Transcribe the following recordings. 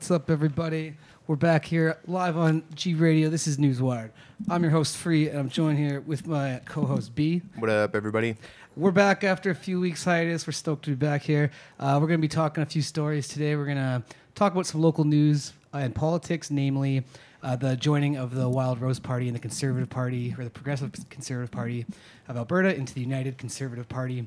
What's up, everybody? We're back here live on G Radio. This is Newswired. I'm your host, Free, and I'm joined here with my co host, B. What up, everybody? We're back after a few weeks hiatus. We're stoked to be back here. Uh, we're going to be talking a few stories today. We're going to talk about some local news uh, and politics, namely uh, the joining of the Wild Rose Party and the Conservative Party, or the Progressive Conservative Party of Alberta, into the United Conservative Party.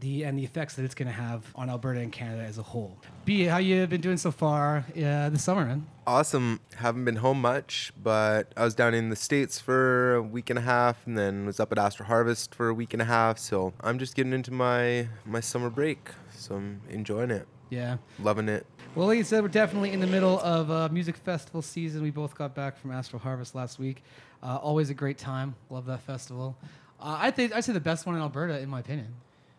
The and the effects that it's going to have on Alberta and Canada as a whole. B, how you been doing so far uh, this summer, man? Awesome. Haven't been home much, but I was down in the States for a week and a half and then was up at Astral Harvest for a week and a half. So I'm just getting into my, my summer break. So I'm enjoying it, Yeah. loving it. Well, like you said, we're definitely in the middle of uh, music festival season. We both got back from Astral Harvest last week. Uh, always a great time. Love that festival. Uh, I think I'd say the best one in Alberta, in my opinion.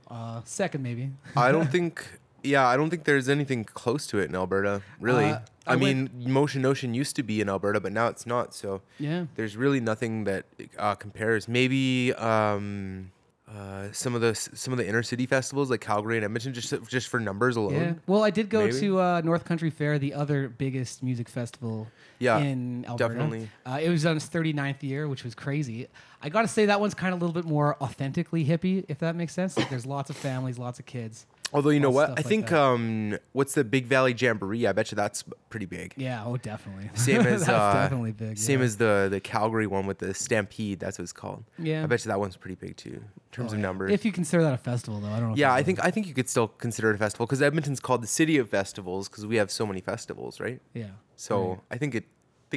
Uh, second, maybe. I don't think, yeah, I don't think there's anything close to it in Alberta, really. Uh, I I, mean, Motion Ocean used to be in Alberta, but now it's not. So Yeah. there's really nothing that uh, compares. Maybe um, uh, some of the some of the inner city festivals like Calgary and Edmonton, just just for numbers alone. Yeah. Well, I did go Maybe. to uh, North Country Fair, the other biggest music festival Yeah, in Alberta. definitely. Uh, it was on its 39th year, which was crazy. I got to say that one's kind of a little bit more authentically hippie, if that makes sense. Like there's lots of families, lots of kids. Although you know what, I like think that. um, what's the Big Valley Jamboree? I bet you that's pretty big. Yeah. Oh, definitely. Same as uh, definitely big. Same yeah. as the the Calgary one with the Stampede. That's what it's called. Yeah. I bet you that one's pretty big too in terms Oh, of yeah. numbers. If you consider that a festival, though, I don't know. yeah, I think I think you could still consider it a festival because Edmonton's called the city of festivals because we have so many festivals, right? Yeah. So Right. I think it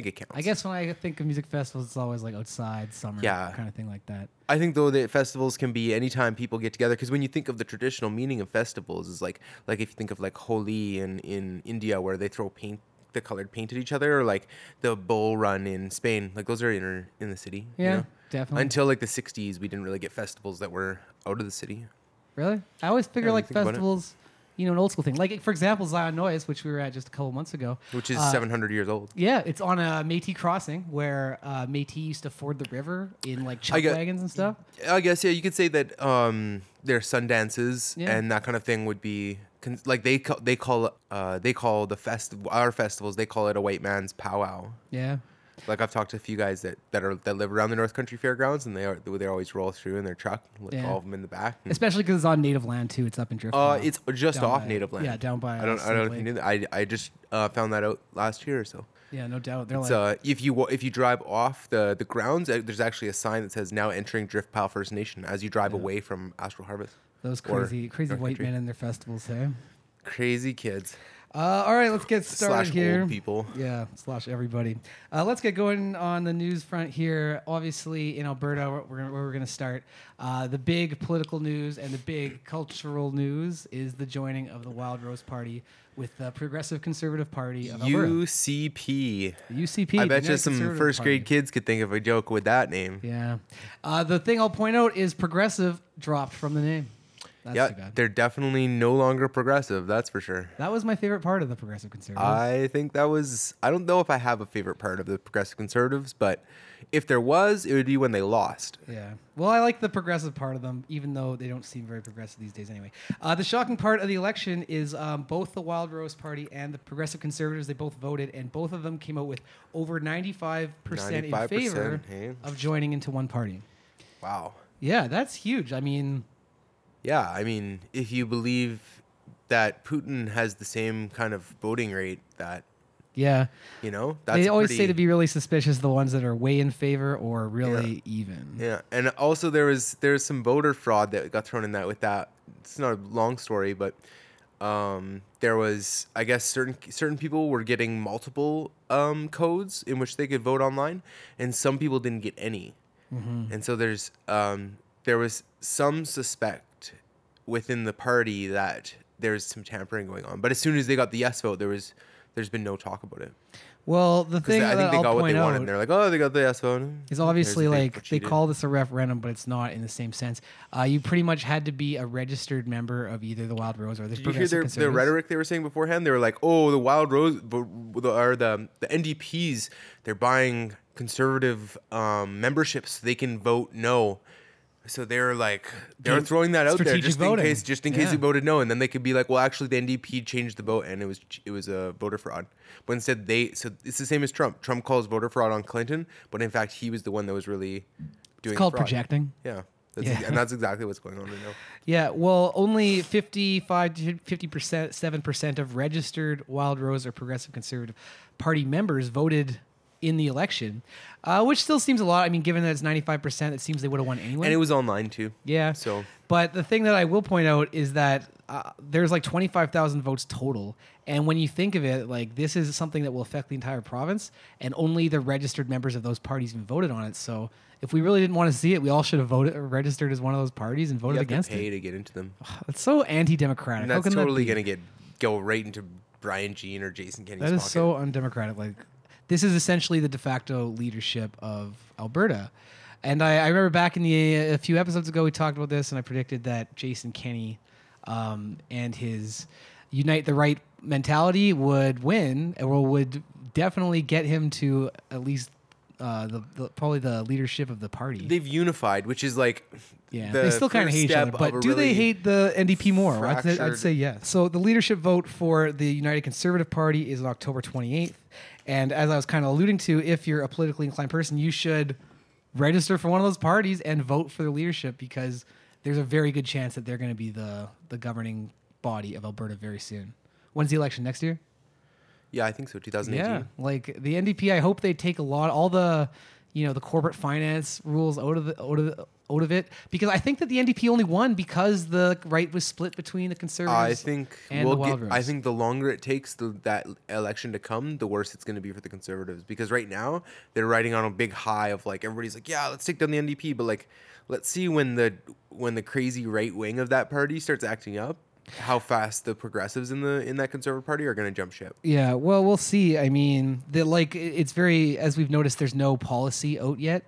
think it counts. I guess when I think of music festivals, it's always like outside, summer, Yeah. kind of thing like that. I think though that festivals can be anytime people get together because when you think of the traditional meaning of festivals is like like if you think of like Holi in in India where they throw paint the colored paint at each other or like the bull run in Spain like those are in in the city you Yeah, know? definitely. until like the 60s we didn't really get festivals that were out of the city really, I always figure Yeah, like you festivals, you know, an old school thing. Like for example, Zion Noise, which we were at just a couple months ago. which is Uh, 700 years old Yeah, it's on a Métis crossing where uh, Métis used to ford the river in like chuck wagons and stuff. I guess yeah you could say that um their sun dances Yeah. and that kind of thing would be con- like they call, they call uh they call the fest our festivals they call it a white man's powwow Yeah, Like I've talked to a few guys that, that are that live around the North Country Fairgrounds, and they are they always roll through in their truck, like Yeah. all of them in the back. Especially because it's on native land too. It's up in Drift. uh, it's just off by- native land. yeah, down by, I don't uh, I don't know if you knew that. I I just uh, found that out last year or so. yeah, no doubt. They're It's like, uh if you if you drive off the the grounds, uh, there's actually a sign that says now entering Driftpile First Nation as you drive Yeah. away from Astral Harvest. those crazy, crazy North white Country. men and their festivals. Hey. Crazy kids Uh, all right, let's get started slash here. old people. Yeah, slash everybody. Uh, let's get going on the news front here. Obviously, in Alberta, where we're, where we're going to start, uh, the big political news and the big cultural news is the joining of the Wild Rose Party with the Progressive Conservative Party of Alberta. UCP. The UCP. I bet you some first grade kids could think of a joke with that name. Yeah. Uh, the thing I'll point out is Progressive dropped from the name. That's too yeah, bad. they're definitely no longer progressive. That's for sure. That was my favorite part of the Progressive Conservatives. I think that was. I don't know if I have a favorite part of the progressive conservatives, but if there was, it would be when they lost. Yeah. Well, I like the progressive part of them, even though they don't seem very progressive these days anyway. Uh, the shocking part of the election is um, both the Wild Rose Party and the Progressive Conservatives, they both voted, and both of them came out with over 95% in favor hey. of joining into one party. Wow. Yeah, that's huge. I mean, Yeah, I mean, if you believe that Putin has the same kind of voting rate that yeah. you know, that's they always say to be really suspicious the ones that are way in favor or really even. Yeah, and also there was there's some voter fraud that got thrown in that with that. It's not a long story, but um, there was I guess certain certain people were getting multiple um, codes in which they could vote online, and some people didn't get any. And so there's um, there was some suspect within the party that there's some tampering going on. But as soon as they got the yes vote, there was there's been no talk about it Well, the thing I think they I'll got what they wanted. And they're like, oh, they got the yes vote. It's obviously like they call this a referendum, but it's not in the same sense. Uh, you pretty much had to be a registered member of either the Wild Rose or the Did you hear their, the rhetoric they were saying beforehand? They were like, "Oh, the Wild Rose or the the NDPs, they're buying conservative um, memberships so they can vote no." So they're like they're throwing that out there strategic just voting. in case, just in case Yeah. you voted no, and then they could be like, well, actually, the NDP changed the vote and it was it was a voter fraud. But instead, they so it's the same as Trump. Trump calls voter fraud on Clinton, but in fact, he was the one that was really doing It's called fraud. projecting. Yeah, that's Yeah. and that's exactly what's going on right now. Yeah, well, only 55 to 50%, 7% of registered Wild Rose or Progressive Conservative Party members voted in the election, uh, which still seems a lot. I mean, given that it's 95%, it seems they would have won anyway. And it was online too. yeah. So But the thing that I will point out is that uh, there's like 25,000 votes total. And when you think of it, like this is something that will affect the entire province, and only the registered members of those parties even voted on it. So if we really didn't want to see it, we all should have voted or registered as one of those parties and you voted have to against pay it. to get into them, That's so anti-democratic. and How that's can that totally be? gonna get go right into Brian Jean or Jason Kenney's That is pocket. so undemocratic. Like, this is essentially the de facto leadership of Alberta. And I, I remember back in the a few episodes ago, we talked about this, and I predicted that Jason Kenney um, and his unite the right mentality would win, or would definitely get him to at least uh, the, the probably the leadership of the party. They've unified, which is like Yeah, the they still kind of hate each other. But do they hate the NDP more? I'd say, I'd say yes. So the leadership vote for the United Conservative Party is on October 28th. And as I was kind of alluding to, if you're a politically inclined person, you should register for one of those parties and vote for the leadership because there's a very good chance that they're going to be the, the governing body of Alberta very soon. When's the election next year? Yeah, I think so. 2018. Yeah, like the NDP, I hope they take a lot, all the, you know, the corporate finance rules out of the out of the, out of it? Because I think that the NDP only won because the right was split between the conservatives. I think and we'll the Wild get, I think the longer it takes the, that election to come, the worse it's going to be for the conservatives. Because right now they're riding on a big high of like everybody's like, yeah, let's take down the NDP, but like let's see when the when the crazy right wing of that party starts acting up, how fast the progressives in the in that conservative party are going to jump ship. Yeah, well, we'll see. I mean, the like it's very as we've noticed. There's no policy out yet.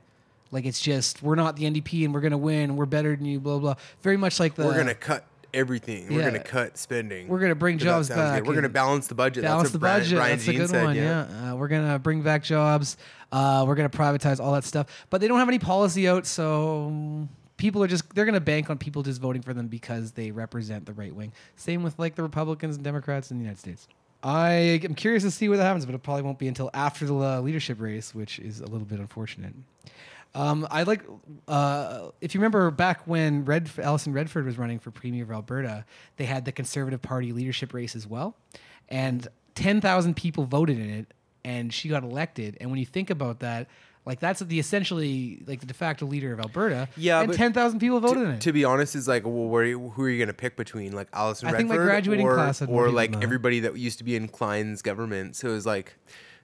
Like it's just we're not the NDP and we're gonna win. We're better than you. Blah blah. Very much like the We're going to cut everything. We're going to cut spending. We're gonna bring jobs back. We're going to balance the budget. balance That's the Brian, budget. Brian That's a good said, one. yeah. Yeah, Uh, we're gonna bring back jobs. Uh, we're gonna privatize all that stuff, but they don't have any policy out, so people are just they're gonna bank on people just voting for them because they represent the right wing. Same with like the Republicans and Democrats in the United States. I am curious to see what happens, but it probably won't be until after the uh, leadership race, which is a little bit unfortunate. Um, I like uh, if you remember back when Red Alison Redford was running for premier of Alberta, they had the Conservative Party leadership race as well, and ten thousand people voted in it, and she got elected. And when you think about that, like that's the essentially like the de facto leader of Alberta. Yeah, and but ten thousand people voted in to, it. to be honest, is like, well, where, who are you going to pick between, like Alison I think my graduating or, class had more or people like than that. everybody that used to be in Klein's government? So it was like,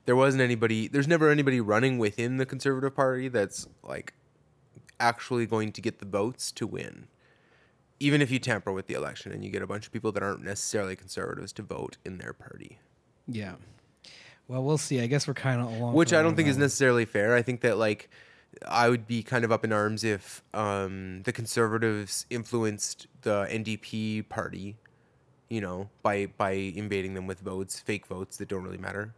there wasn't anybody. There's never anybody running within the Conservative Party that's like actually going to get the votes to win. Even if you tamper with the election and you get a bunch of people that aren't necessarily conservatives to vote in their party, yeah. Well, we'll see. I guess we're kind of along. which I don't think is necessarily fair. I think that like I would be kind of up in arms if um, the conservatives influenced the NDP party, you know, by by invading them with votes, fake votes that don't really matter.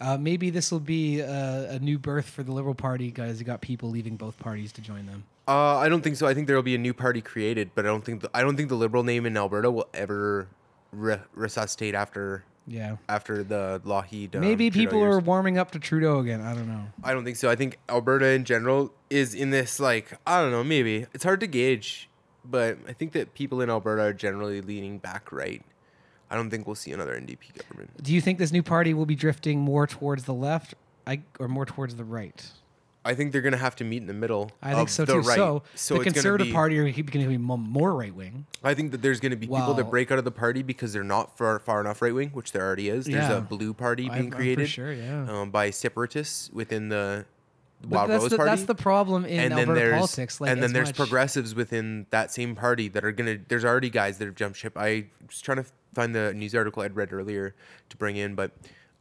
Uh, maybe this will be a, a new birth for the Liberal Party, guys. You got people leaving both parties to join them. Uh, I don't think so. I think there will be a new party created, but I don't think the, I don't think the liberal name in Alberta will ever re- resuscitate after Yeah. after the Lougheed. Um, Maybe Trudeau people years. are warming up to Trudeau again. I don't know. I don't think so. I think Alberta in general is in this like I don't know, maybe. It's hard to gauge, but I think that people in Alberta are generally leaning back right. I don't think we'll see another NDP government. Do you think this new party will be drifting more towards the left, I, or more towards the right? I think they're going to have to meet in the middle. I think so the too. Right. So, so the Conservative be- Party are going to be more right wing. I think that there's going to be people that break out of the party because they're not far, far enough right wing, which there already is. There's Yeah. a blue party I'm- being I'm created sure, yeah. um, by separatists within the Wild that's Rose the, Party. that's the problem in and Alberta politics. Like and then there's much- progressives within that same party that are gonna. There's already guys that have jumped ship. I was trying to find the news article I'd read earlier to bring in, but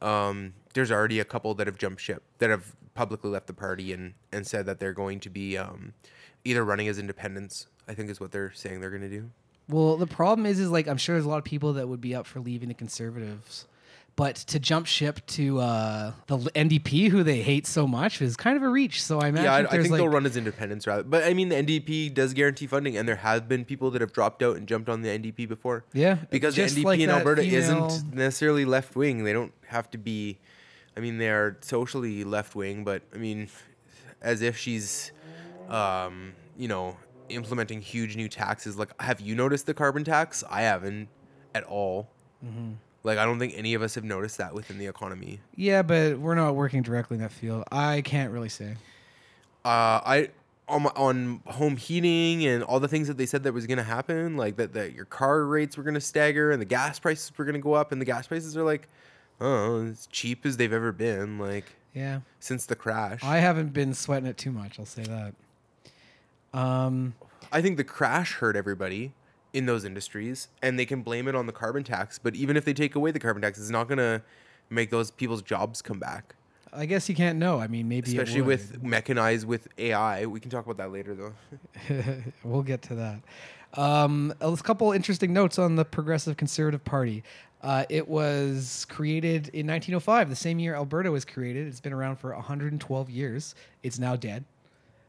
um, there's already a couple that have jumped ship that have publicly left the party and and said that they're going to be um, either running as independents. I think is what they're saying they're gonna do. Well, the problem is, is like I'm sure there's a lot of people that would be up for leaving the Conservatives, But to jump ship to uh, the NDP, who they hate so much, is kind of a reach. So I imagine Yeah, I, I think like, they'll run as independents rather. But I mean, the NDP does guarantee funding, and there have been people that have dropped out and jumped on the NDP before. Yeah, because the NDP like in Alberta isn't necessarily left wing. They don't have to be. I mean, they are socially left wing, but I mean, as if she's, um, you know, implementing huge new taxes. Like, have you noticed the carbon tax? I haven't at all. Mm-hmm. Like, I don't think any of us have noticed that within the economy. Yeah, but we're not working directly in that field. I can't really say. uh, I on, my, on home heating and all the things that they said that was going to happen, like that, that your car rates were going to stagger and the gas prices were going to go up, and the gas prices are like, oh, as cheap as they've ever been, like Yeah, since the crash. I haven't been sweating it too much. I'll say that. Um, I think the crash hurt everybody in those industries, and they can blame it on the carbon tax. But even if they take away the carbon tax, it's not going to make those people's jobs come back. I guess you can't know. I mean, maybe Especially with mechanized with AI. We can talk about that later, though. we'll get to that. Um, a couple interesting notes on the Progressive Conservative Party. Uh, it was created in 1905, the same year Alberta was created. It's been around for 112 years. It's now dead.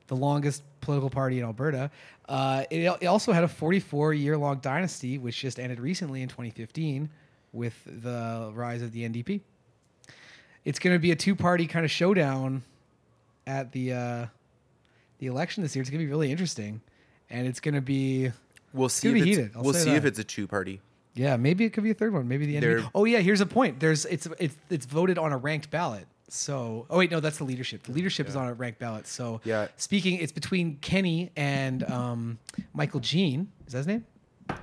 The longest political party in Alberta. Uh, it, it also had a 44 year long dynasty, which just ended recently in 2015 with the rise of the NDP. It's going to be a two party kind of showdown at the uh, the election this year. It's going to be really interesting, and it's going to be We'll see. If be it's, heated, I'll we'll see if it's a two party. Yeah. Maybe it could be a third one. Maybe the They're- NDP. Oh yeah, here's a point. There's it's it's it's voted on a ranked ballot. So oh wait no that's the leadership. The leadership is on a ranked ballot. So Yeah. speaking it's between Kenney and um, Michael Jean. Is that his name?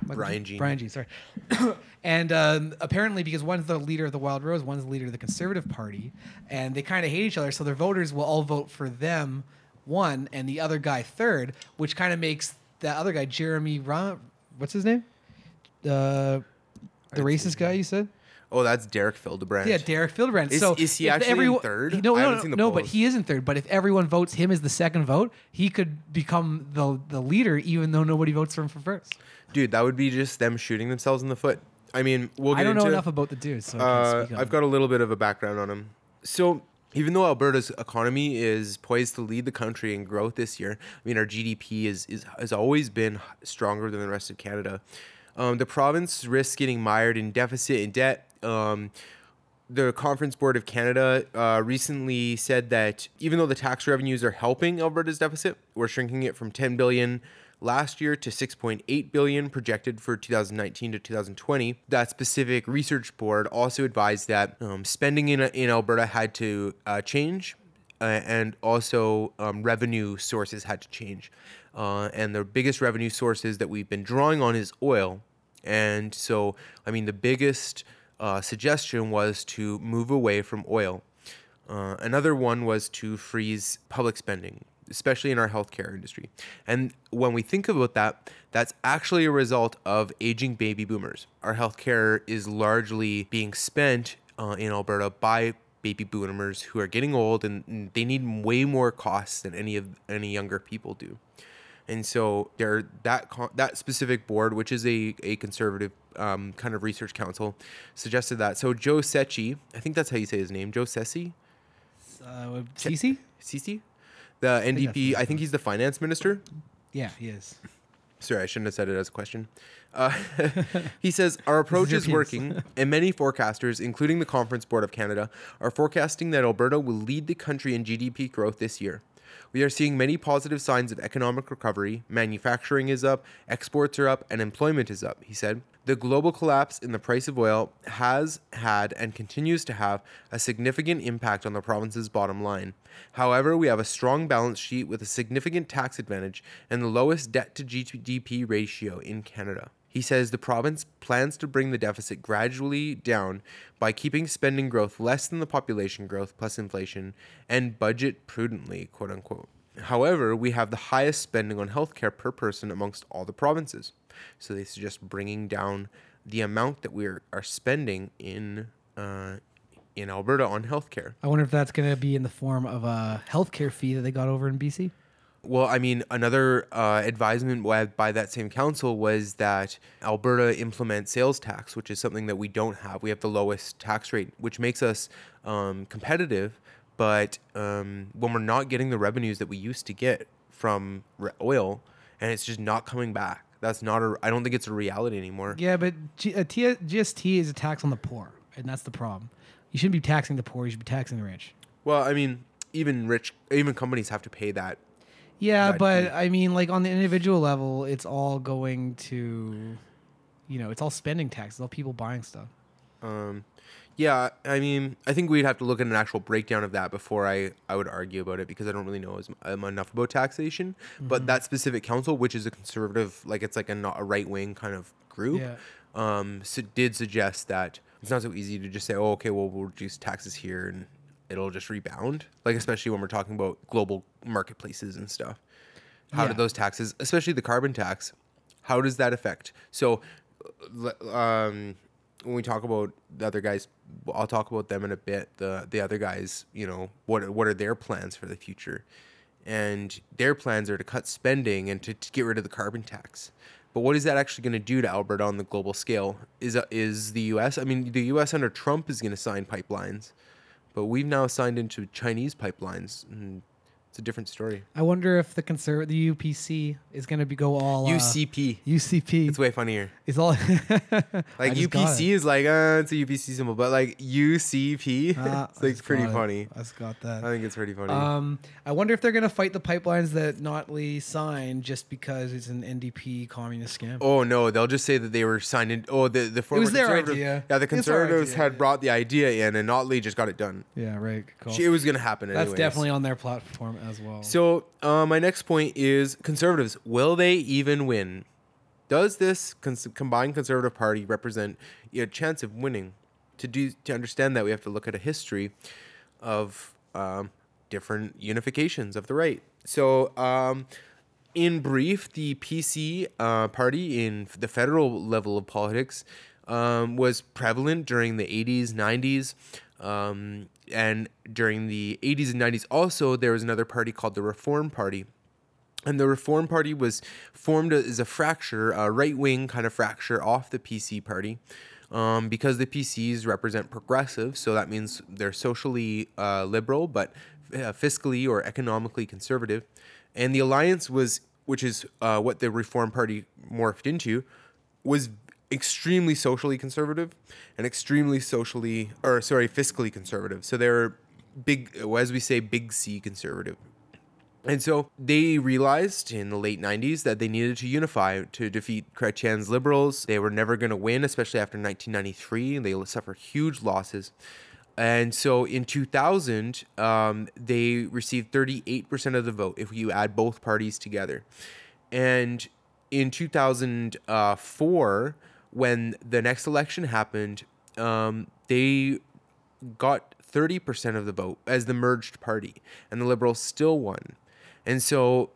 Michael Brian Jean. Brian Jean. Sorry. and um, apparently, because one's the leader of the Wild Rose, one's the leader of the Conservative Party, and they kind of hate each other, so their voters will all vote for them one, and the other guy third, which kind of makes that other guy Jeremy. Ra- what's his name? Uh, the racist guy you said? Oh, that's Derek Fildebrandt. Yeah, Derek Fildebrandt. Is- so is he if actually in third? No, I no, haven't no, seen the no, but he is in third. But if everyone votes him as the second vote, he could become the the leader, even though nobody votes for him for first. Dude, that would be just them shooting themselves in the foot. I mean, we'll get I don't know enough about the dude, so I Uh, can't speak on I've it. got a little bit of a background on him. So, even though Alberta's economy is poised to lead the country in growth this year, I mean, our GDP is, is has always been stronger than the rest of Canada. Um, the province risks getting mired in deficit and debt. Um, the Conference Board of Canada uh, recently said that even though the tax revenues are helping Alberta's deficit, we're shrinking it from 10 billion last year to 6.8 billion projected for 2019 to 2020. That specific research board also advised that um, spending in, in Alberta had to uh, change uh, and also um, revenue sources had to change. Uh, and the biggest revenue sources that we've been drawing on is oil. And so, I mean, the biggest uh, suggestion was to move away from oil. Uh, another one was to freeze public spending, especially in our healthcare industry. And when we think about that, that's actually a result of aging baby boomers. Our healthcare is largely being spent uh, in Alberta by baby boomers who are getting old and they need way more costs than any of any younger people do. And so there that that specific board, which is a, a conservative um, kind of research council, suggested that. So Joe Ceci, I think that's how you say his name, Joe Ceci, Uh, Cece? Cece, the think that's NDP. I think he's the finance minister. Yeah, he is. Sorry, I shouldn't have said it as a question. Uh, he says our approach is working, and many forecasters, including the Conference Board of Canada, are forecasting that Alberta will lead the country in GDP growth this year. We are seeing many positive signs of economic recovery. Manufacturing is up, exports are up, and employment is up, he said. The global collapse in the price of oil has had and continues to have a significant impact on the province's bottom line. However, we have a strong balance sheet with a significant tax advantage and the lowest debt to GDP ratio in Canada. He says the province plans to bring the deficit gradually down by keeping spending growth less than the population growth plus inflation and budget prudently, quote unquote. However, we have the highest spending on healthcare per person amongst all the provinces. So they suggest bringing down the amount that we are, spending in uh, in Alberta on healthcare. I wonder if that's going to be in the form of a healthcare fee that they got over in BC. Well, I mean, another uh, advisement by that same council was that Alberta implement sales tax, which is something that we don't have. We have the lowest tax rate, which makes us um, competitive. But um, when we're not getting the revenues that we used to get from oil, and it's just not coming back, that's not a. I don't think it's a reality anymore. Yeah, but G- uh, T- GST is a tax on the poor, and that's the problem. You shouldn't be taxing the poor. You should be taxing the rich. Well, I mean, even rich, even companies have to pay that. Yeah, but. I mean, like on the individual level, it's all going to, you know, it's all spending tax. It's all people buying stuff. Um, yeah, I mean, I think we'd have to look at an actual breakdown of that before I, I would argue about it because I don't really know as um, enough about taxation. Mm-hmm. But that specific council, which is a conservative, like it's like a not a right wing kind of group, Yeah. um, so did suggest that it's not so easy to just say, oh, okay, well, we'll reduce taxes here and it'll just rebound. Like especially when we're talking about global marketplaces and stuff. How Yeah. do those taxes, especially the carbon tax, how does that affect? So, um, when we talk about the other guys, I'll talk about them in a bit. The the other guys, you know, what what are their plans for the future? And their plans are to cut spending and to, to get rid of the carbon tax. But what is that actually going to do to Alberta on the global scale? Is uh, is the U.S. I mean, the U.S. under Trump is going to sign pipelines, but we've now signed into Chinese pipelines. And it's a different story. I wonder if the conserv the UPC is going to be go all uh, UCP. UCP It's way funnier. It's all Like UPC is like, uh, it's a UPC symbol, but like UCP, Ah, it's like pretty funny. I just got that. I think it's pretty funny. Um, I wonder if they're going to fight the pipelines that Notley signed just because it's an NDP communist scam. oh no, they'll just say that they were signed in. Oh, the the former it was their idea. Yeah, the conservatives idea, had yeah. brought the idea in, and Notley just got it done. Yeah, right. Cool. It was gonna happen. That's anyways. definitely on their platform as well. So, uh, my next point is conservatives. Will they even win? Does this cons- combined conservative party represent a chance of winning? To do to understand that, we have to look at a history of um, different unifications of the right. So, um, in brief, the PC uh, party in the federal level of politics um, was prevalent during the 80s, 90s. Um, and during the 80s and 90s, also, there was another party called the Reform Party. And the Reform Party was formed as a fracture, a right wing kind of fracture off the PC party. Um, because the PCs represent progressive, so that means they're socially uh, liberal, but uh, fiscally or economically conservative. And the alliance was, which is uh, what the Reform Party morphed into, was extremely socially conservative and extremely socially, or sorry, fiscally conservative. So they're big, as we say, big C conservative. And so they realized in the late 90s that they needed to unify to defeat Chrétien's liberals. They were never going to win, especially after 1993. They suffered huge losses. And so in 2000, um, they received 38% of the vote if you add both parties together. And in 2004, when the next election happened, um, they got 30% of the vote as the merged party, and the Liberals still won. And so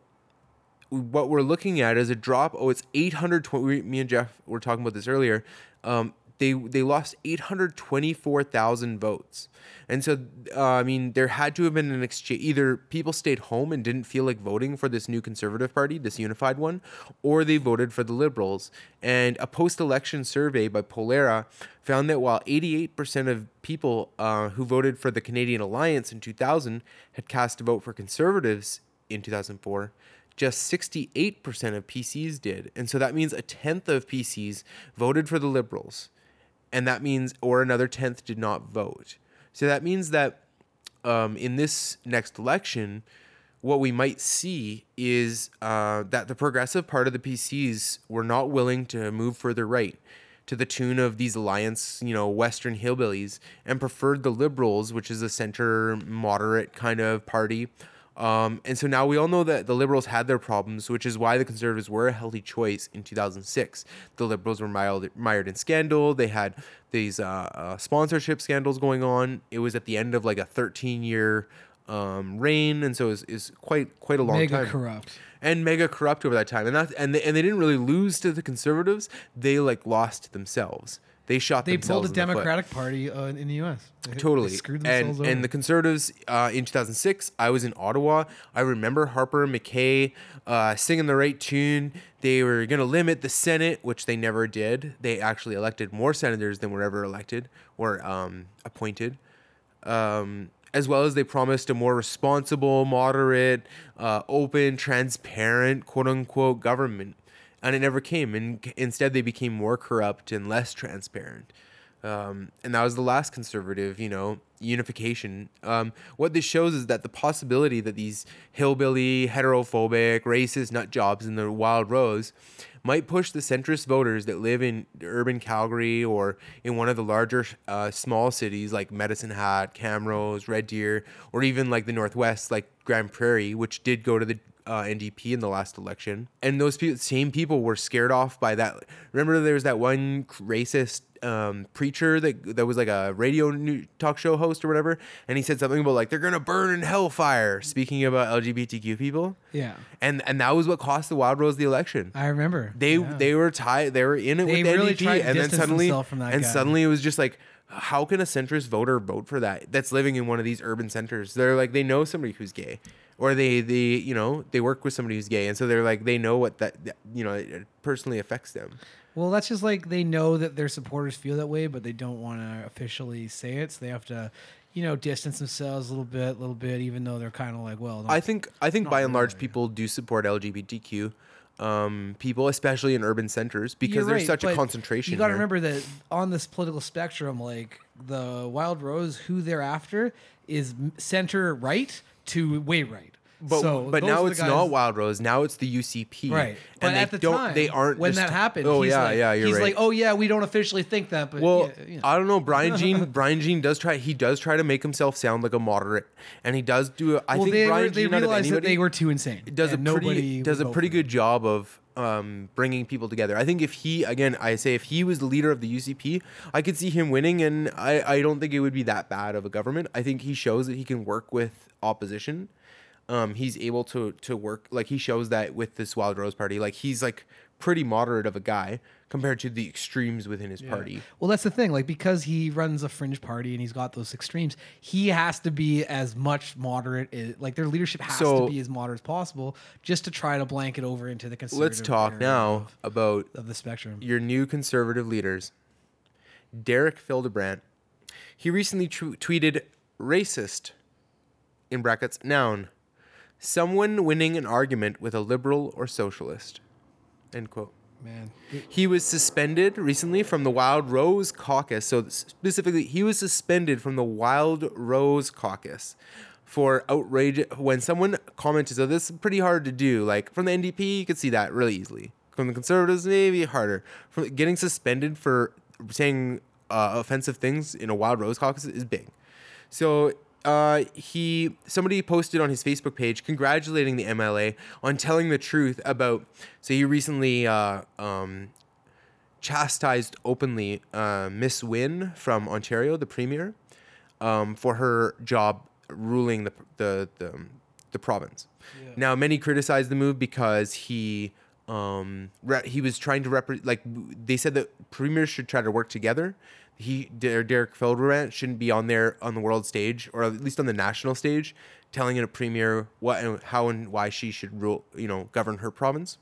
what we're looking at is a drop. Oh, it's 820. Me and Jeff were talking about this earlier. Um, they they lost 824,000 votes, and so uh, I mean there had to have been an exchange. Either people stayed home and didn't feel like voting for this new conservative party, this unified one, or they voted for the liberals. And a post-election survey by Pollara found that while 88% of people uh, who voted for the Canadian Alliance in 2000 had cast a vote for conservatives in 2004 just 68% of PCs did. And so that means a tenth of PCs voted for the Liberals. And that means, or another tenth did not vote. So that means that um, in this next election, what we might see is uh, that the progressive part of the PCs were not willing to move further right to the tune of these alliance, you know, Western hillbillies, and preferred the Liberals, which is a center moderate kind of party. Um, and so now we all know that the Liberals had their problems, which is why the Conservatives were a healthy choice in 2006. The Liberals were mired, mired in scandal. They had these uh, uh, sponsorship scandals going on. It was at the end of like a 13 year um, reign, and so it's is quite quite a long Mega time Mega corrupt. and mega corrupt over that time. And that and they, and they didn't really lose to the conservatives. They like lost themselves They shot They pulled the. Democratic Party uh, in the U.S. They, they Totally. screwed and themselves over. and the conservatives uh, in 2006, I was in Ottawa. I remember Harper and MacKay uh, singing the right tune. They were going to limit the Senate, which they never did. They actually elected more senators than were ever elected or um, appointed. Um, as well as they promised a more responsible, moderate, uh, open, transparent, quote unquote, government. And it never came. And instead, they became more corrupt and less transparent. Um, and that was the last conservative, you know, unification. Um, what this shows is that the possibility that these hillbilly, heterophobic, racist nut jobs in the wild rose might push the centrist voters that live in urban Calgary or in one of the larger uh, small cities like Medicine Hat, Camrose, Red Deer, or even like the Northwest, like Grande Prairie, which did go to the uh, NDP in the last election. And those pe- same people were scared off by that. Remember, there was that one racist um, preacher that that was like a radio new talk show host or whatever, and he said something about like they're gonna burn in hellfire. Speaking about LGBTQ people, yeah, and and that was what cost the Wild Rose the election. I remember. They yeah. they were tied. They were in it They with really NDP, and then suddenly and guy. suddenly it was just like, how can a centrist voter vote for that? That's living in one of these urban centers. They're like they know somebody who's gay, or they they you know they work with somebody who's gay, and so they're like they know what that, that you know it personally affects them. Well, that's just like they know that their supporters feel that way, but they don't want to officially say it, so they have to, you know, distance themselves a little bit, a little bit, even though they're kind of like, well, I think I think by and large people do support LGBTQ um, people, especially in urban centers, because there's such a concentration. You got to remember that on this political spectrum, like the Wild Rose, who they're after is center right to way right. But, so but now it's guys- not Wild Rose. Now it's the UCP. Right, And but they at the don't. time, they aren't. when just- that happened. Oh he's yeah, like, yeah. You're he's right. like, oh yeah, we don't officially think that, but Well, yeah, know. I don't know. Brian Jean, Brian Jean does try. He does try to make himself sound like a moderate, and he does do. I well, think they, Brian were, they Jean of realized that they were too insane. does a pretty nobody does a pretty good job of um, bringing people together. I think if he again, I say if he was the leader of the UCP, I could see him winning, and I I don't think it would be that bad of a government. I think he shows that he can work with opposition. Um, he's able to to work like he shows that with this Wild Rose Party. Like he's like pretty moderate of a guy compared to the extremes within his party. Well, that's the thing. Like because he runs a fringe party and he's got those extremes, he has to be as much moderate. i- Like their leadership has So- to be as moderate as possible, just to try to blanket over into the conservative. Let's talk now of, about of the spectrum. your new conservative leaders, Derek Fildebrandt. He recently tw- tweeted racist, in brackets, noun, someone winning an argument with a liberal or socialist, end quote. Man, He was suspended recently from the Wild Rose Caucus. So specifically, he was suspended from the Wild Rose Caucus for outrage when someone commented. So this is pretty hard to do. Like from the NDP, you could see that really easily. From the Conservatives, maybe harder. From getting suspended for saying uh, offensive things in a Wild Rose Caucus is big. So uh, he somebody posted on his Facebook page congratulating the MLA on telling the truth about. So he recently uh, um, chastised openly uh, Miss Wynne from Ontario, the premier, um, for her job ruling the the the, the province. Now many criticized the move because he um re- he was trying to represent like they said that premiers should try to work together. He Der- Derek Fildebrandt shouldn't be on there on the world stage or at least on the national stage telling a premier what and how and why she should rule you know govern her province.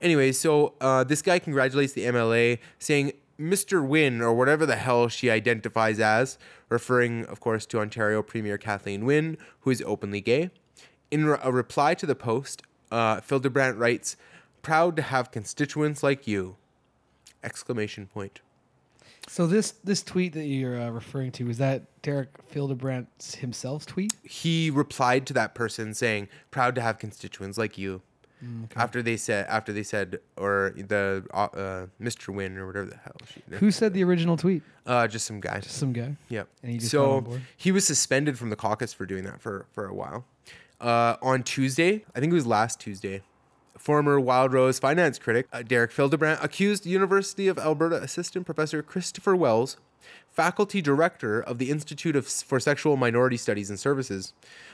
Anyway, so uh, this guy congratulates the MLA, saying Mr. Wynne, or whatever the hell she identifies as, referring, of course, to Ontario Premier Kathleen Wynne, who is openly gay. In re- a reply to the post, uh, writes, "Proud to have constituents like you!" Exclamation point. so this this tweet that you're uh, referring to is that Derek Fildebrandt himself's tweet? He replied to that person saying, "Proud to have constituents like you." After they said, after they said, or the uh, uh, Mr. Wynne or whatever the hell Who said the original tweet? uh, just some guy. Just Some guy. Yep. And he just so he was suspended from the caucus for doing that for, for a while. Uh, on Tuesday, I think it was last Tuesday, former Wild Rose finance critic uh, Derek Fildebrandt accused University of Alberta assistant professor Kristopher Wells, faculty director of the Institute of, for Sexual Minority Studies and Services,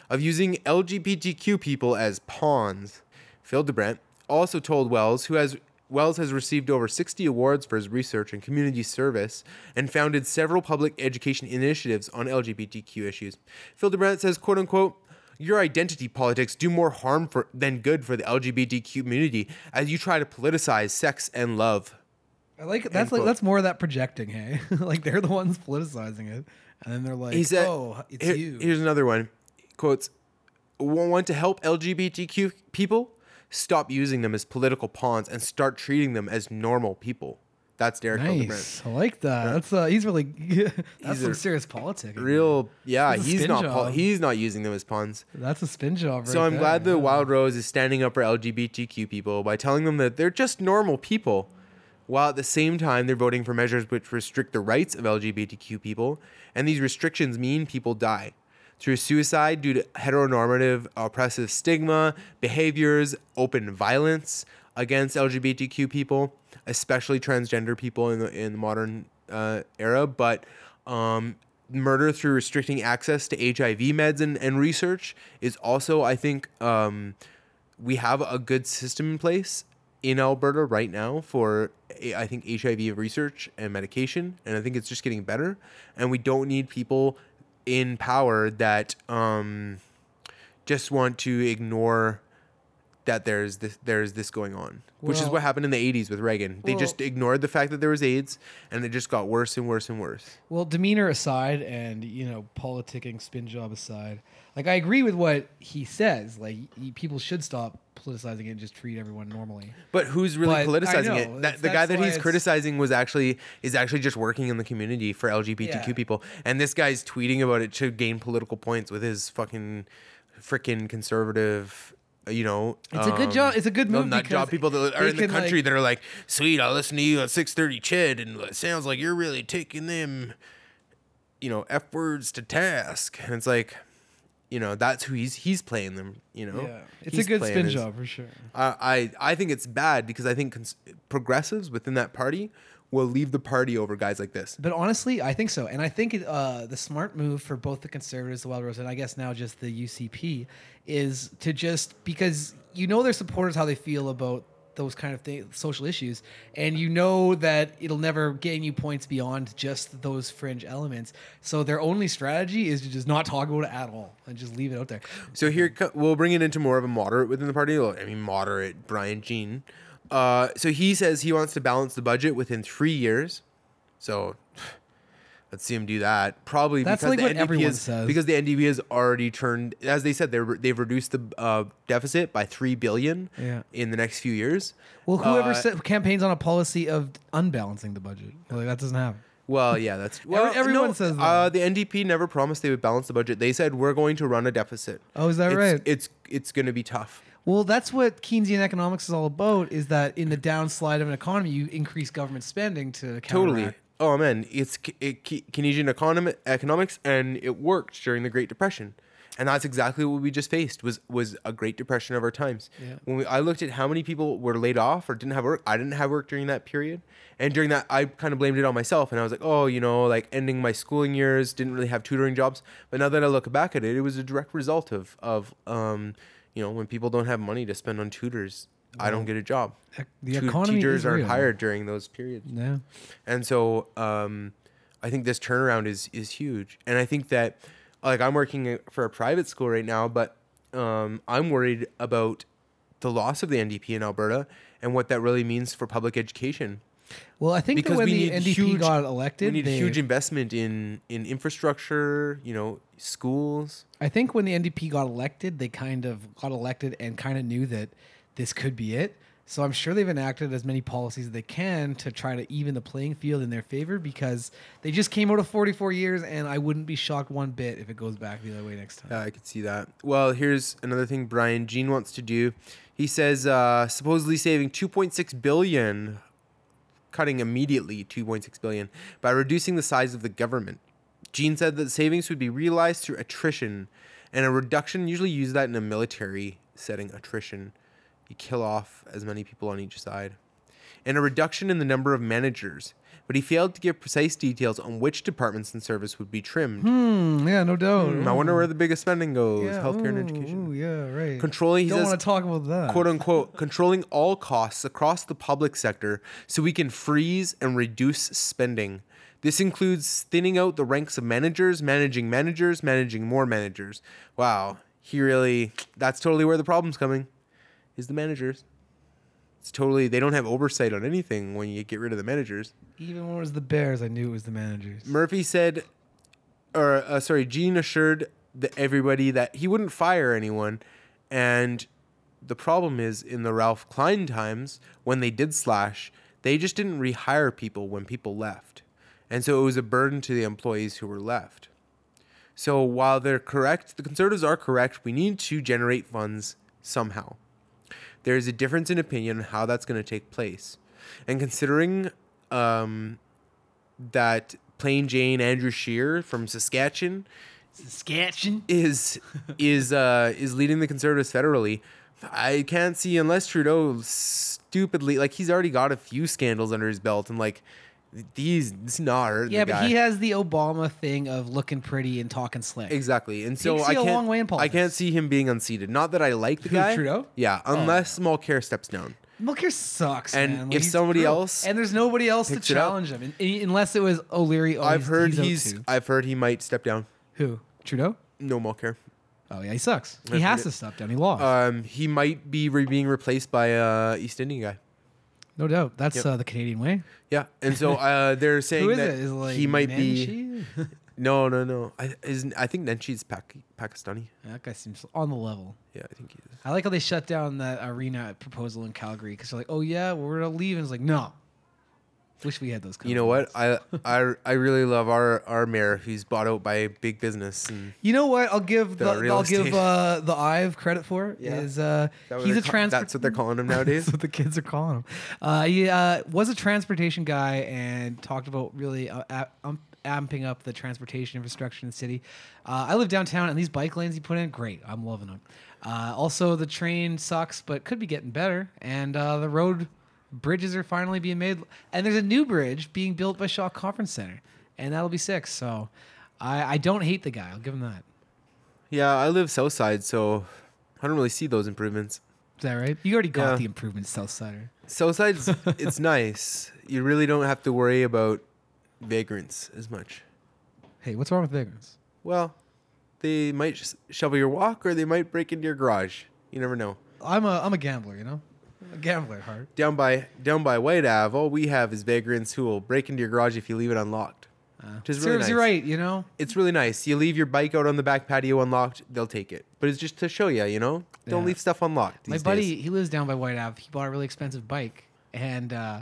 of using LGBTQ people as pawns. Fildebrandt also told Wells, who has Wells has received over 60 awards for his research and community service and founded several public education initiatives on LGBTQ issues. Fildebrandt says, quote unquote, your identity politics do more harm for, than good for the LGBT community as you try to politicize sex and love. I like that's like quote. that's more of that projecting, hey? like they're the ones politicizing it, and then they're like, He said, "Oh, it's here- you." Here's another one. Quotes, want to help LGBTQ people? Stop using them as political pawns and start treating them as normal people. That's Derek Fildebrandt. Nice, I like that. That's uh, he's really that's He's some serious politics. Real, yeah. He's not. Pol- he's not using them as pawns. That's a spin job, right so I'm there, glad the yeah. Wild Rose is standing up for LGBTQ people by telling them that they're just normal people, while at the same time they're voting for measures which restrict the rights of LGBTQ people, and these restrictions mean people die through suicide due to heteronormative oppressive stigma, behaviors, open violence against LGBTQ people, especially transgender people in the in the modern uh, era, but um, murder through restricting access to HIV meds and, and research is also, I think, um, we have a good system in place in Alberta right now for, I think, HIV research and medication. And I think it's just getting better. And we don't need people in power that um, just want to ignore that there's this there's this going on, which is what happened in the 80s with Reagan. They Well- just ignored the fact that there was AIDS, and it just got worse and worse and worse. Well, demeanor aside, and you know, politicking spin job aside, like I agree with what he says. Like people should stop politicizing it and just treat everyone normally. But who's really But politicizing it? That, the guy that he's criticizing was actually is actually just working in the community for LGBTQ Yeah. people, and this guy's tweeting about it to gain political points with his fucking freaking conservative. You know, It's a good um, job- it's a good move because job people that are in the country like- that are like, "Sweet, I'll listen to you at six thirty, Chid," and it sounds like you're really taking them, you know, f words to task, and it's like, you know, that's who he's he's playing them. You know, Yeah, it's He's a good spin his- job for sure. I I I think it's bad because I think cons- progressives within that party will leave the party over guys like this. But honestly, I think so, and I think uh, the smart move for both the Conservatives, the Wild Rose, and I guess now just the UCP, is to just because you know their supporters how they feel about those kind of things, social issues, and you know that it'll never gain you points beyond just those fringe elements. So their only strategy is to just not talk about it at all and just leave it out there. So here we'll bring it into more of a moderate within the party. I mean, moderate Brian Jean. Uh, so he says he wants to balance the budget within three years. So let's see him do that. Probably That's because like the what NDP everyone is, says. because the NDP has already turned, as they said, they're, they've reduced the uh, deficit by three billion Yeah. in the next few years. Well, whoever Uh, said, campaigns on a policy of unbalancing the budget, like that doesn't happen. Well, yeah, that's well. everyone no, says that. Uh, the NDP never promised they would balance the budget. They said we're going to run a deficit. Oh, is that it's, right? It's it's going to be tough. Well, that's what Keynesian economics is all about. Is that in the downslide of an economy, you increase government spending to Totally. Oh man, it's it, Keynesian economy, economics, and it worked during the Great Depression, and that's exactly what we just faced was was a Great Depression of our times. Yeah. When we, I looked at how many people were laid off or didn't have work, I didn't have work during that period, and during that I kind of blamed it on myself, and I was like, oh, you know, like ending my schooling years, didn't really have tutoring jobs. But now that I look back at it, it was a direct result of of um, you know, when people don't have money to spend on tutors, I don't get a job. The Tu- economy teachers aren't real. hired during those periods. Yeah. And so um, I think this turnaround is is huge. And I think that like I'm working for a private school right now, but um, I'm worried about the loss of the NDP in Alberta and what that really means for public education. Well, I think that Because when we the need NDP huge- got elected, we need they, huge investment in in infrastructure, you know, schools. I think when the NDP got elected, they kind of got elected and kind of knew that this could be it. So I'm sure they've enacted as many policies as they can to try to even the playing field in their favor because they just came out of 44 years, and I wouldn't be shocked one bit if it goes back the other way next time. Yeah, I could see that. Well, here's another thing Brian Jean wants to do. He says uh, supposedly saving 2.6 billion, cutting immediately 2.6 billion by reducing the size of the government. Jean said that savings would be realized through attrition, and a reduction usually use that in a military setting. Attrition, you kill off as many people on each side. and a reduction in the number of managers. But he failed to give precise details on which departments and service would be trimmed. Hmm, yeah, no doubt. Hmm, I wonder where the biggest spending goes. yeah, Healthcare and education. Ooh, yeah, right. Controlling, he Don't want to talk about that. quote unquote, controlling all costs across the public sector so we can freeze and reduce spending. This includes thinning out the ranks of managers, managing managers, managing more managers. Wow, he really, that's totally where the problem's coming, is the managers. It's totally, they don't have oversight on anything when you get rid of the managers. Even when it was the Bears, I knew it was the managers. Murphy said, or uh, sorry, Jean assured the, everybody that he wouldn't fire anyone, and the problem is in the Ralph Klein times when they did slash, they just didn't rehire people when people left, and so it was a burden to the employees who were left. So while they're correct, the conservatives are correct. We need to generate funds somehow. There is a difference in opinion on how that's going to take place, and considering um, that plain Jane Andrew Scheer from Saskatchewan Saskatchewan. is is uh is leading the conservatives federally. I can't see unless Trudeau stupidly like he's already got a few scandals under his belt and like these it's not hurting Yeah, but guy. he has the Obama thing of looking pretty and talking slick. Exactly, and so I can't. long way in I can't see him being unseated. Not that I like the Who, guy. Trudeau? Yeah, unless Mulcair steps down. Mulcair sucks, And man. if he's somebody brutal. else and there's nobody else to it challenge him, and- unless it was O'Leary. Oh, I've heard he's, he's. I've heard he might step down. who Trudeau. No Mulcair. Oh yeah, he sucks. I've he has heard to step down. He lost, Um, he might be re- being replaced by a East Indian guy. No doubt. That's yep. uh, the Canadian way. Yeah, and so uh, they're saying Who is that it? Is it like he might be. No, no, no. I isn't. I think Nenshi's Pak- Pakistani. that guy seems on the level. Yeah, I think he is. I like how they shut down that arena proposal in Calgary because they're like, "Oh yeah, well, we're gonna leave," and it's like, "No." Wish we had those. You know what? I I I really love our our mayor who's bought out by big business and You know what? I'll give The the, I'll give estate. uh, the Ive credit for Yeah. is uh, he's a ca- transport. That's what they're calling him nowadays. That's what the kids are calling him. Uh, he uh, was a transportation guy and talked about really uh, a- um, amping up the transportation infrastructure in the city. Uh, I live downtown, and these bike lanes he put in, great. I'm loving them. Uh, also, the train sucks, but could be getting better. And uh, the road bridges are finally being made. And there's a new bridge being built by Shaw Conference Center, and that'll be six. So I, I don't hate the guy. I'll give him that. yeah, I live south side, so I don't really see those improvements. Is that right? You already got Yeah. the improvements, Southsider. South side's it's nice. You really don't have to worry about vagrants as much. Hey, what's wrong with vagrants? Well, they might just shovel your walk or they might break into your garage. You never know. I'm a I'm a gambler, you know, a gambler heart. Down by down by Whyte Ave, all we have is vagrants who will break into your garage if you leave it unlocked. Uh, Which is really serves you right, you know. It's really nice. You leave your bike out on the back patio unlocked, they'll take it. But it's just to show you, you know, don't Yeah. leave stuff unlocked. My buddy, days. he lives down by Whyte Ave. He bought a really expensive bike and uh,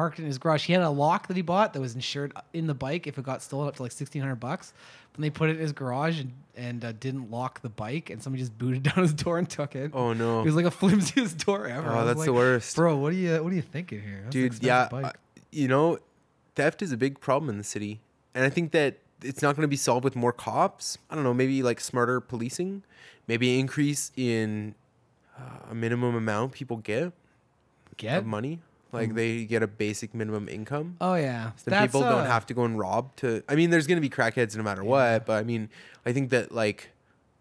parked in his garage. He had a lock that he bought that was insured in the bike if it got stolen up to like sixteen hundred bucks. Then they put it in his garage and and uh, didn't lock the bike, and somebody just booted down his door and took it. Oh no, It was like a flimsiest door ever. Oh that's like, the worst, Bro, what are you what are you thinking here? That's dude. Yeah, bike. uh, you know, theft is a big problem in the city, and I think that it's not going to be solved with more cops. I don't know, maybe like smarter policing, maybe an increase in uh, a minimum amount people get Get? of money, like they get a basic minimum income. Oh yeah. So then people don't uh, have to go and rob to. I mean, there's going to be crackheads no matter what, but I mean, I think that like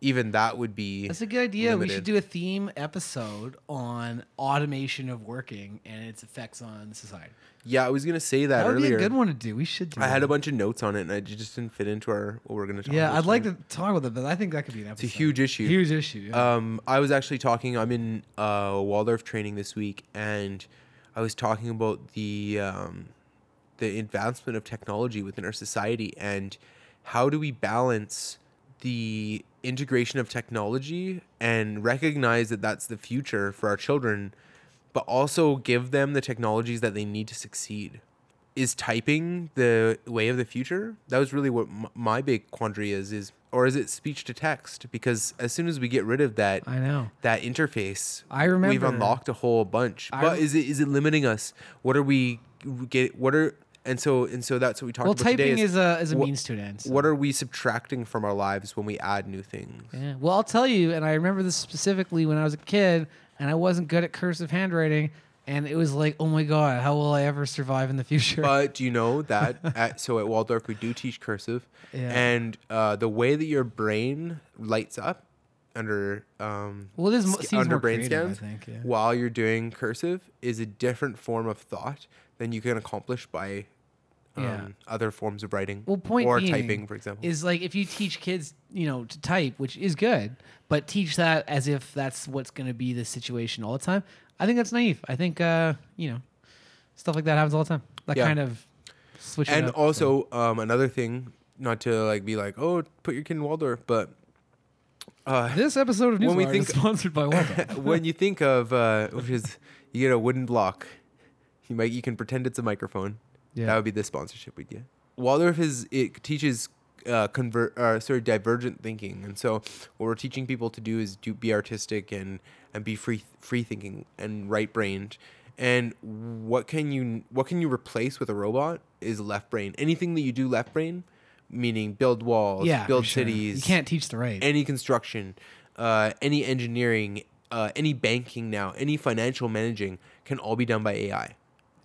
even that would be. That's a good idea. We should limited. do a theme episode on automation of working and its effects on society. Yeah, I was going to say that, That would earlier. be a good one to do. We should do. I had that. a bunch of notes on it, and I ju- just didn't fit into our what we're going to talk. Yeah, about I'd like to talk about that, but I think that could be an episode. It's a huge issue. Huge issue. Yeah. Um, I was actually talking. I'm in uh, Waldorf training this week, and I was talking about the um, the advancement of technology within our society and how do we balance the integration of technology and recognize that that's the future for our children, but also give them the technologies that they need to succeed. Is typing the way of the future? That was really what m- my big quandary is. Is or is it speech to text? Because as soon as we get rid of that I know. that interface, I remember. we've unlocked a whole bunch. I but rem- is it is it limiting us? What are we get? What are and so and so that's what we talked Well, about today. typing is a is a what- means to an end. so- what are we subtracting from our lives when we add new things? Yeah. Well, I'll tell you, and I remember this specifically when I was a kid, and I wasn't good at cursive handwriting, and it was like, oh my god, how will I ever survive in the future? But do you know that at so at Waldorf we do teach cursive, Yeah. and uh, the way that your brain lights up under um, Well, it is sc- under brain creative, I scans think, yeah. while you're doing cursive is a different form of thought than you can accomplish by um, Yeah. other forms of writing Well, point or typing, for example. is like if you teach kids, you know, to type, which is good, but teach that as if that's what's going to be the situation all the time. I think that's naive. I think, uh, you know, stuff like that happens all the time. That Yeah. kind of switch. it and up, so- also um, another thing, not to like be like, oh, put your kid in Waldorf, but uh, this episode of when Newswire think- is sponsored by Waldorf. when you think of uh, which is you get a wooden block, you might you can pretend it's a microphone. Yeah. That would be the sponsorship we'd get. Waldorf is it teaches uh, convert uh, sorry divergent thinking, and so what we're teaching people to do is do be artistic and and be free free thinking and right brained. And what can you what can you replace with a robot is left brain. Anything that you do left brain, meaning build walls, yeah, build sure. cities, You can't teach the right. any construction, uh, any engineering, uh, any banking now, any financial managing can all be done by AI,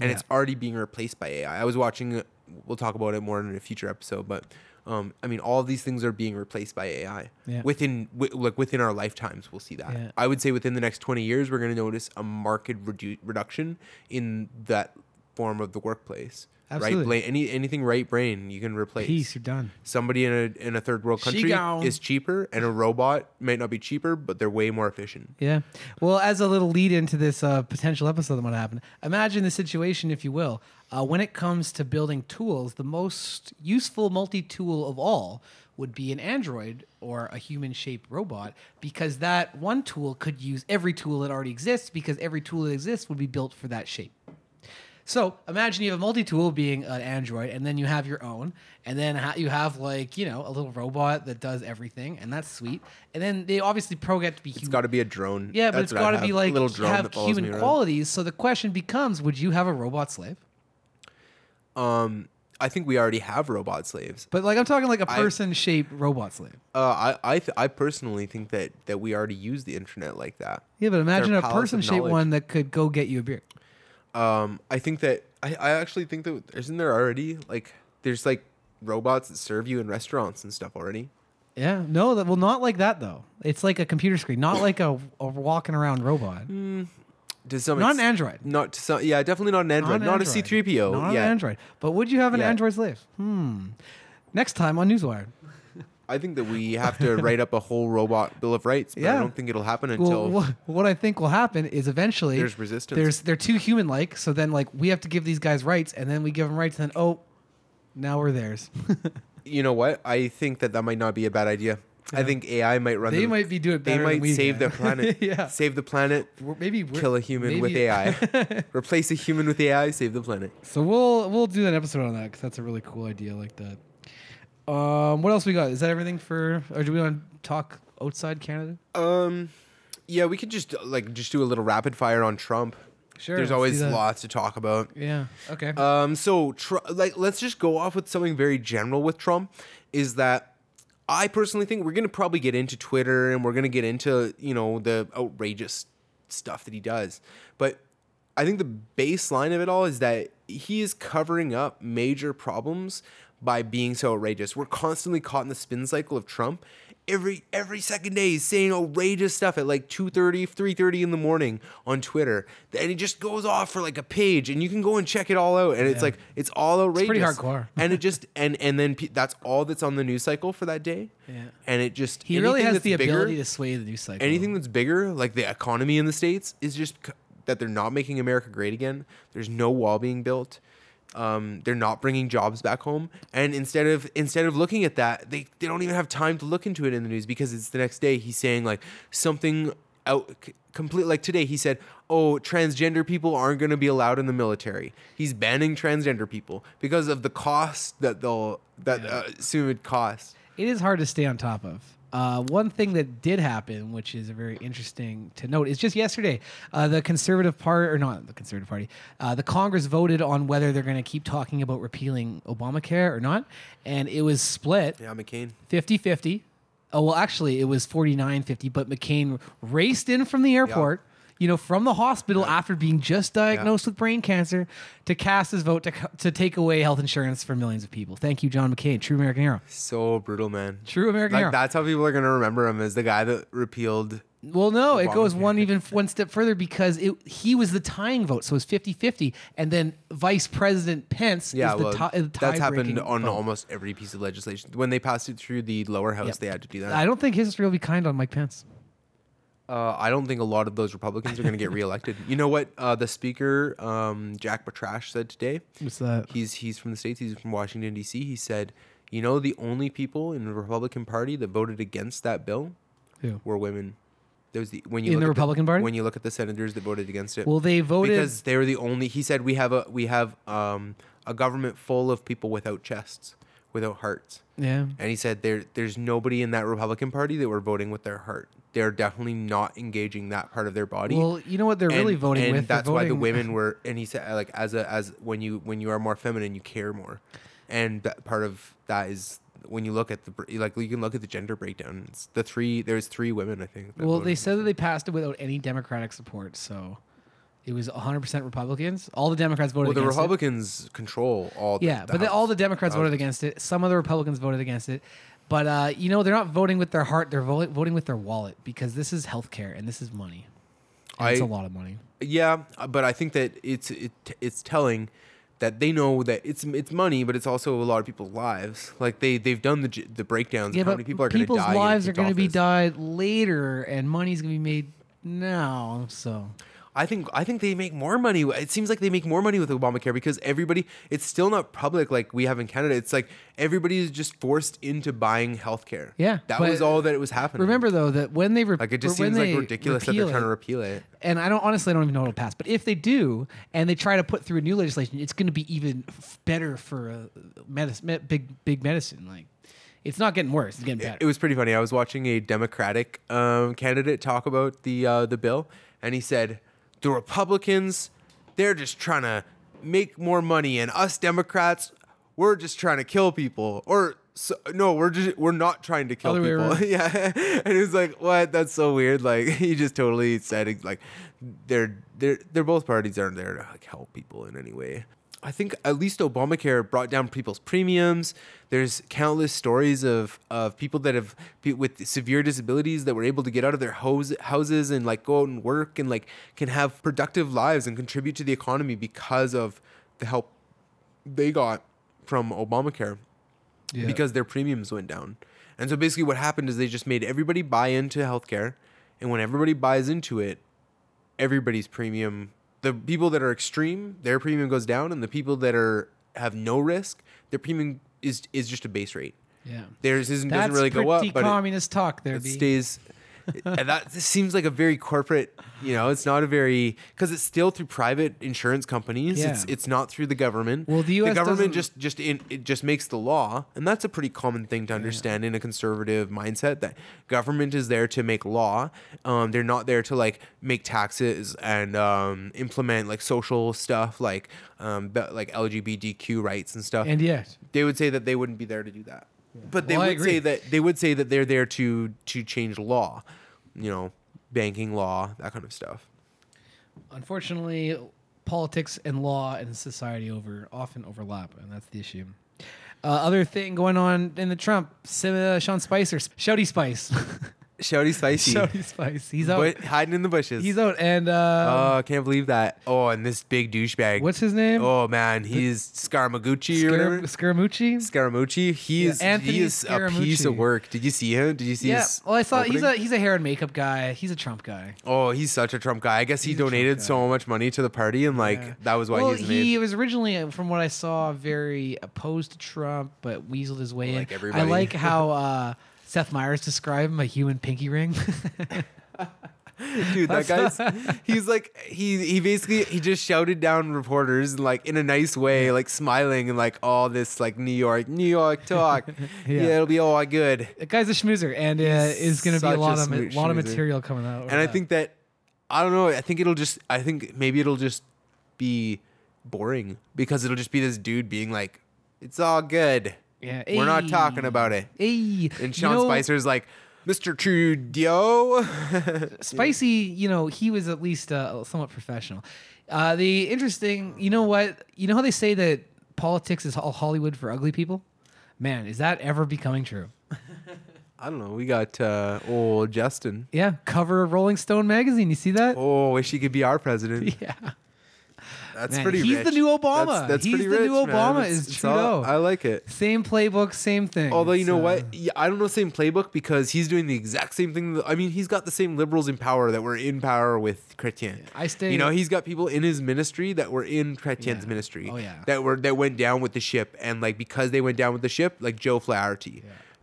and Yeah. it's already being replaced by AI. I was watching. We'll talk about it more in a future episode, but um, I mean, all of these things are being replaced by AI Yeah. within wi- like within our lifetimes. We'll see that. Yeah. I would say within the next twenty years, we're going to notice a marked redu- reduction in that form of the workplace. Absolutely. Right, brain, any anything right brain you can replace Peace, you're done. somebody in a in a third world country is cheaper and a robot might not be cheaper but they're way more efficient Yeah. Well, as a little lead into this uh, potential episode that might happen, imagine the situation, if you will. Uh, when it comes to building tools, the most useful multi tool of all would be an android or a human shaped robot because that one tool could use every tool that already exists because every tool that exists would be built for that shape. So imagine you have a multi-tool being an Android, and then you have your own, and then ha- you have like you know a little robot that does everything, and that's sweet. And then they obviously program to be it's human. got to be a drone Yeah, but That's it's got to be like a little drone have that follows me human qualities. So the question becomes: Would you have a robot slave? Um i think we already have robot slaves But like I'm talking like a I- person-shaped robot slave. uh i I, th- I personally think that that we already use the internet like that Yeah, but imagine a palace of person-shaped knowledge. one that could go get you a beer. um i think that i i actually think that isn't there already like there's like robots that serve you in restaurants and stuff already Yeah, no, that well, not like that though. It's like a computer screen, not like a, a walking around robot. To some Not an Android. not to some yeah definitely not an android not a Android. C-3PO Not yeah an Android. But would you have an. Android slave? Hmm. Next time on Newswire. I think that we have to write up a whole robot bill of rights, but Yeah. I don't think it'll happen until Well, what, what I think will happen is eventually There's resistance. There's they're too human like. So then like we have to give these guys rights, and then we give them rights, and then oh, now we're theirs. you know what? I think that that might not be a bad idea. I think AI might run. they the, might be doing better. They might save can. the planet. yeah. Save the planet. We're- maybe we're, Kill a human with AI. Replace a human with AI. Save the planet. So we'll we'll do an episode on that because that's a really cool idea like that. Um, what else we got? Is that everything for? Or do we want to talk outside Canada? Um, yeah, we could just like just do a little rapid fire on Trump. Sure. There's always lots to talk about. Yeah. Okay. Um, so tr- like, let's just go off with something very general with Trump. Is that I personally think we're gonna probably get into Twitter and we're gonna get into you know the outrageous stuff that he does, but I think the baseline of it all is that he is covering up major problems by being so outrageous. We're constantly caught in the spin cycle of Trump. Every every second day he's saying outrageous stuff at like 2.30, 3.30 in the morning on Twitter. And he just goes off for like a page and you can go and check it all out. And it's like it's all outrageous. pretty hardcore. and it just and and then pe- that's all that's on the news cycle for that day. Yeah. And it just he really has the bigger- ability to sway the news cycle. anything that's bigger, like the economy in the states, is just c- that they're not making America great again. There's no wall being built. Um, they're not bringing jobs back home, and instead of instead of looking at that, they, they don't even have time to look into it in the news because it's the next day. He's saying like something out c- complete. Like today, he said, "Oh, transgender people aren't going to be allowed in the military." He's banning transgender people because of the cost that they'll that Yeah. uh, soon would cost. it is hard to stay on top of. Uh, one thing that did happen, which is very interesting to note, is just yesterday, uh, the Conservative Party, or not the Conservative Party, uh, the Congress voted on whether they're going to keep talking about repealing Obamacare or not. And it was split Yeah, McCain. 50 50. Oh, well, actually, it was 49 50, but McCain raced in from the airport. You know, from the hospital after being just diagnosed with brain cancer to cast his vote to, to take away health insurance for millions of people. Thank you, John McCain. True American hero. So brutal, man. True American Like hero. that's how people are gonna remember him as the guy that repealed. Well, no, it goes one even one step further because it he was the tying vote, so it was 50-50. and then Vice President Pence Yeah, is the, well, ti- the that's happened on vote. almost every piece of legislation. When they passed it through the lower house, Yep. they had to do that. I don't think history will be kind on Mike Pence. Uh, I don't think a lot of those Republicans are going to get reelected. You know what? Uh, the speaker, um, Jack Batrash, said today. What's that? He's he's from the states. He's from Washington D.C. He said, "You know, the only people in the Republican Party that voted against that bill Who? were women. There's the when you In the Republican Party? when you look at the senators that voted against it. Well, they voted because they were the only. He said we have a we have um, a government full of people without chests, without hearts. Yeah. And he said there there's nobody in that Republican Party that were voting with their heart. They're definitely not engaging that part of their body. Well, you know what they're really voting and with? That's why the women were. And he said like as a as when you when you are more feminine, you care more, and that part of that is when you look at the like you can look at the gender breakdown. It's the three there's three women I think. Well, they said that they passed it without any Democratic support, so it was 100% Republicans. All the Democrats voted Well, the against. Republicans control all. The, Yeah, the but the, House. all the Democrats voted against it. Some of the Republicans voted against it. But uh, you know, they're not voting with their heart. They're vo- voting with their wallet because this is healthcare and this is money. And it's I- a lot of money. Yeah, uh, but I think that it's it, it's telling that they know that it's it's money, but it's also a lot of people's lives. Like they they've done the j- the breakdowns. Yeah, of how but many people are going to people's die. lives are going to be died later, and money's going to be made now. So I think I think they make more money. It seems like they make more money with Obamacare because everybody. It's still not public like we have in Canada. It's like everybody is just forced into buying healthcare. Yeah, that was all that it was happening. remember though that when they re- like it just seems like ridiculous that they're trying to repeal it. and I don't honestly I don't even know what will pass. But if they do, and they try to put through a new legislation, it's going to be even f- better for uh, medicine, me- big big medicine. Like it's not getting worse; it's getting better. It was pretty funny. I was watching a Democratic um, candidate talk about the uh, the bill, and he said the Republicans they're just trying to make more money, and us Democrats we're just trying to kill people. Or so, no, we're just we're not trying to kill people. yeah, and it was like, what? That's so weird. Like he just totally said it, like they're they're they're both parties aren't there to like help people in any way. I think at least Obamacare brought down people's premiums. There's countless stories of, of people that have with severe disabilities that were able to get out of their house, houses and like go out and work and like can have productive lives and contribute to the economy because of the help they got from Obamacare Yeah. because their premiums went down. And so basically what happened is they just made everybody buy into healthcare and when everybody buys into it, everybody's premium the people that are extreme, their premium goes down and the people that are have no risk, their premium is is just a base rate. yeah, Theirs isn't that's doesn't really go up, pretty but it, communist talk there. it B. stays and that seems like a very corporate, you know, it's not a very because it's still through private insurance companies. It's Yeah. it's it's not through the government. Well, the US government just just in, it just makes the law, and that's a pretty common thing to understand in a conservative mindset. That government is there to make law. Um, they're not there to like make taxes and um, implement like social stuff like um, like LGBTQ rights and stuff and yet, they would say that they wouldn't be there to do that. But they Well, would say that they would say that they're there to to change law, you know, banking law, that kind of stuff. unfortunately, politics and law and society over often overlap, and that's the issue. Uh, other thing going on in the Trump, uh, Sean Spicer, Shouty Spice, Shouty spicy, Shouty Spice, he's out. but hiding in the bushes. He's out, and uh, Oh, I can't believe that. Oh, and this big douchebag. what's his name? Oh man, he's Scaramucci or Scar- whatever. Scaramucci. Scaramucci. He's Yeah, Anthony he is a piece of work. Did you see him? Did you see him? Yeah, his? well, I saw he's a he's a hair and makeup guy. He's a Trump guy. Oh, he's such a Trump guy. I guess he He's Trump donated so much money to the party, and like Yeah. that was why well, he's he made. He was originally, uh, from what I saw, very opposed to Trump, but weaseled his way Like in. everybody. I like how uh, Seth Meyers described him a human pinky ring. Dude, that guy's he's like he he basically he just shouted down reporters like in a nice way, like smiling and like all this like New York, New York talk. yeah. Yeah. it'll be all good. the guy's a schmoozer, and uh, is going to be a a lot of ma- lot of material coming out. And I think that I don't know, I think it'll just I think maybe it'll just be boring because it'll just be this dude being like it's all good. Yeah, We're not talking about it. And Sean Spicer's like, Mr. Trudeau. Spicy, you know, he was at least uh, somewhat professional. Uh, the interesting, you know what? You know how they say that politics is all Hollywood for ugly people? Man, is that ever becoming true? I don't know. We got uh, old Justin. Yeah, cover of Rolling Stone magazine. You see that? Oh, wish he could be our president. Yeah. That's Man, pretty. he's rich. the new Obama. That's, that's He's pretty the rich, new. Obama It's- is it's all- I like it. Same playbook, same thing. Although you know what, yeah, I don't know same playbook because he's doing the exact same thing. I mean, he's got the same liberals in power that were in power with Chrétien. I stay- You know, he's got people in his ministry that were in Chrétien's Yeah. ministry. Oh, yeah. That were that went down with the ship, and like because they went down with the ship, like Joe Flaherty,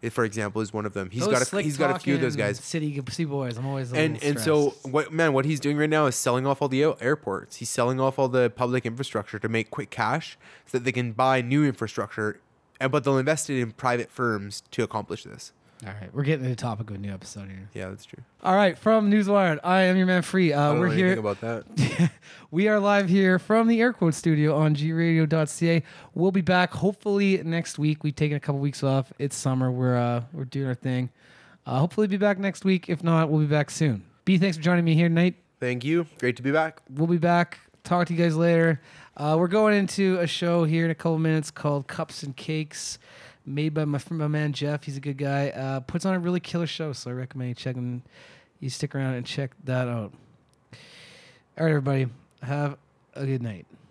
for example, is one of them. He's those got a he's got a few of those guys. City, city boys. I'm always And and so what man, what he's doing right now is selling off all the airports. He's selling off all the public infrastructure to make quick cash so that they can buy new infrastructure, and but they'll invest it in private firms to accomplish this. All right, we're getting to the topic of a new episode here. Yeah, that's true. All right, from Newswired, I am your man Free. I Uh, don't we're know here. anything about that. we are live here from the Air Quote Studio on gradio.ca. We'll be back hopefully next week. We've taken a couple weeks off. It's summer. We're uh, we're doing our thing. Uh, hopefully, be back next week. If not, we'll be back soon. Bee, thanks for joining me here tonight. Thank you. Great to be back. We'll be back. Talk to you guys later. Uh, we're going into a show here in a couple minutes called Cups and Cakes, made by my my man Jeff. He's a good guy. Uh, puts on a really killer show, so I recommend you check him. You stick around and check that out. All right, everybody. Have a good night.